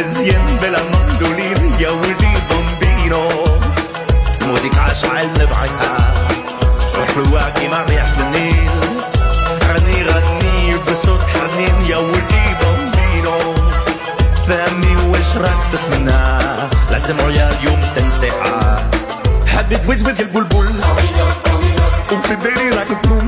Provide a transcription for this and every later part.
مزيان بلا مندولين يا ولدي بومبينو. الموسيقى شعل نبعتها حلوة كيما ريحة النيل غني غني بصوت حنين يا ولدي بومبينو. فهمني واش راك تتمنى لازم عيا اليوم تنسيحة حبيت وزوز البلبل وفي بالي راك تنوم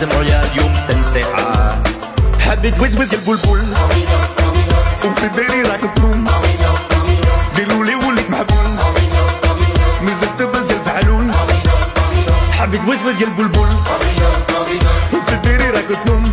لازم عيا اليوم تنسيحة حبيت وزوز البلبل وفي بالي راك تنوم ديرولي وليك محبول نزلت بس الفعلول حبيت وزوز البلبل وفي بالي راك تنوم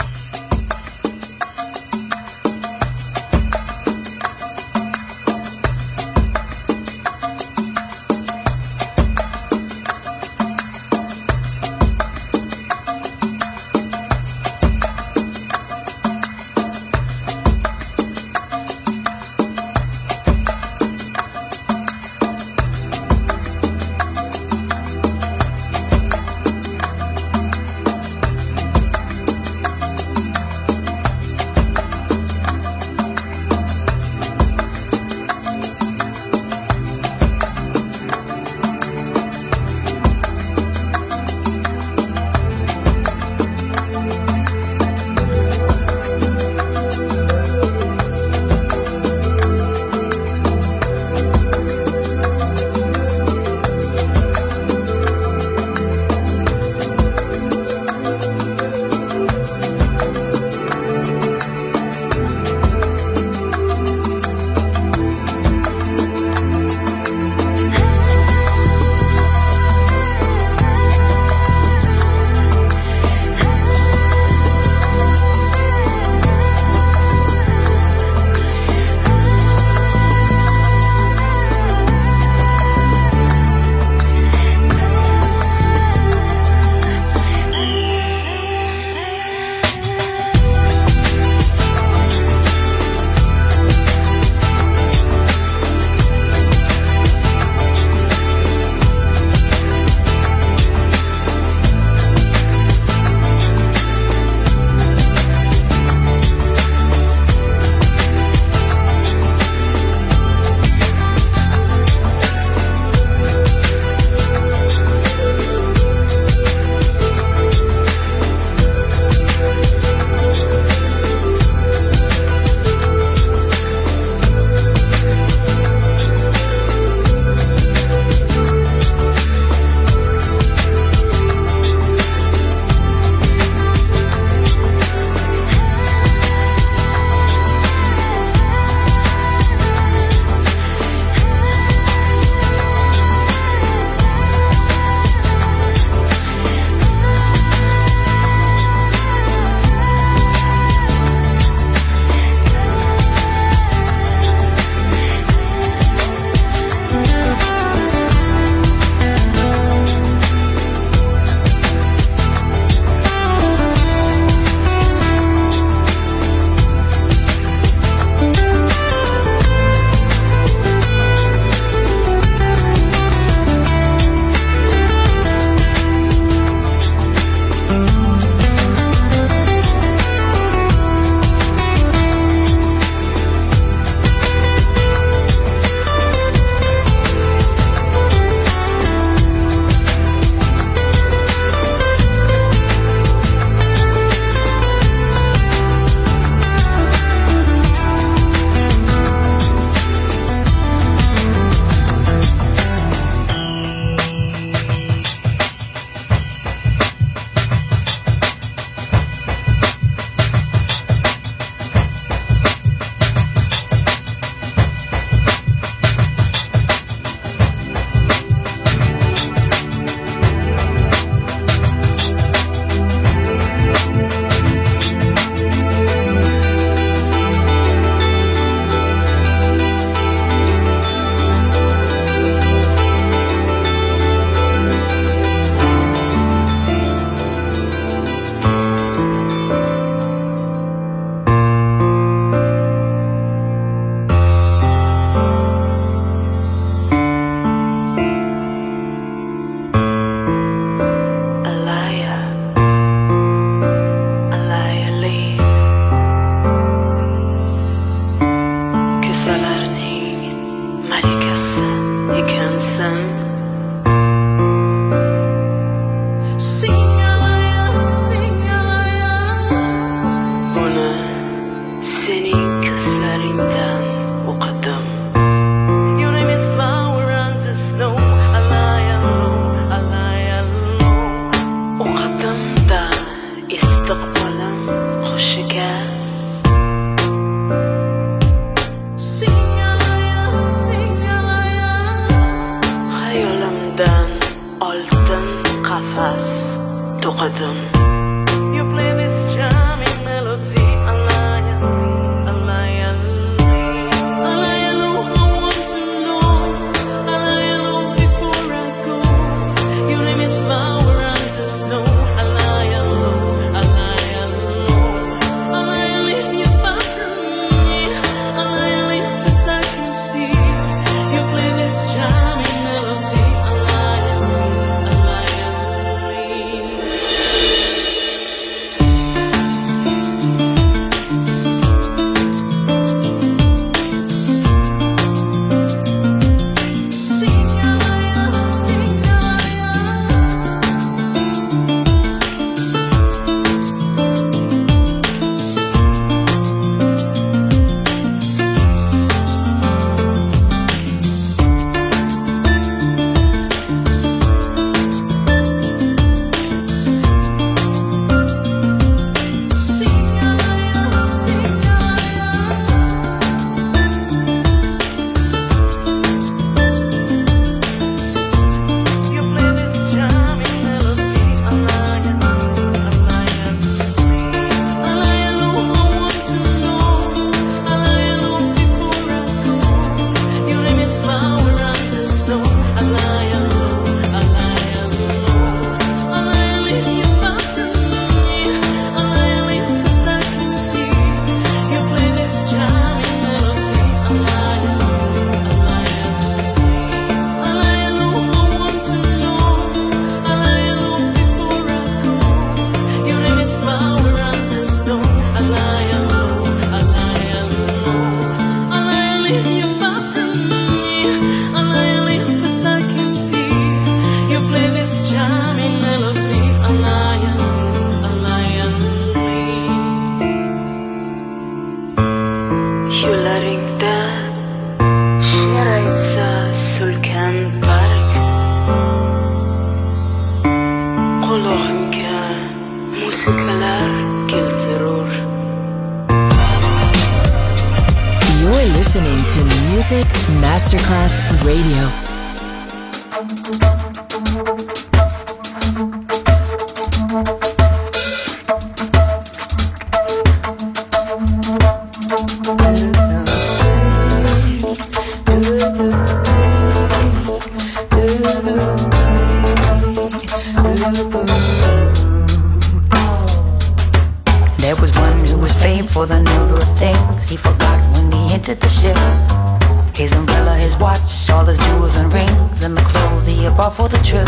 rented the ship. His umbrella, his watch, all his jewels and rings, and the clothes he bought for the trip.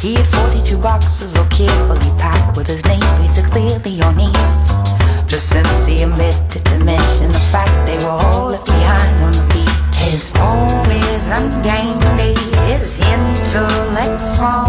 He had 42 boxes, all carefully packed, with his name painted clearly on each. Just since he omitted to mention the fact they were all left behind on the beach. His form is ungainly, his intellect small.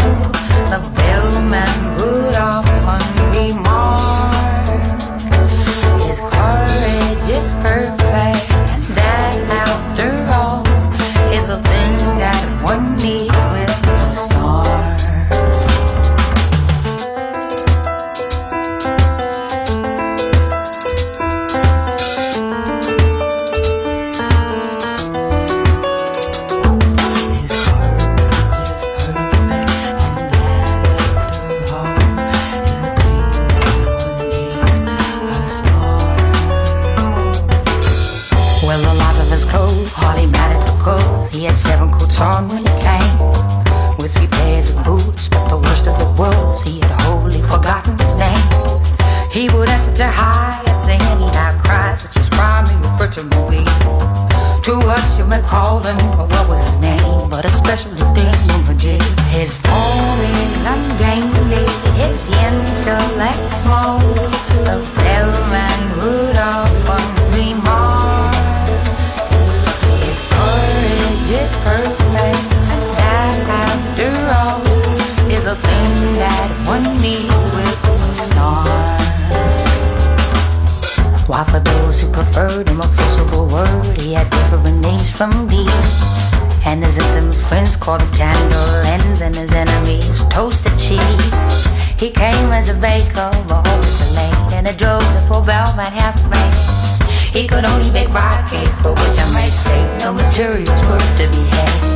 word, I'm a word. He had different names from these. And his intimate friends called him chandeliers, and his enemies toasted cheese. He came as a baker, always a late, and it drove the poor bellman half mad. He could only bake rock cake, for which I might say no materials were to be had.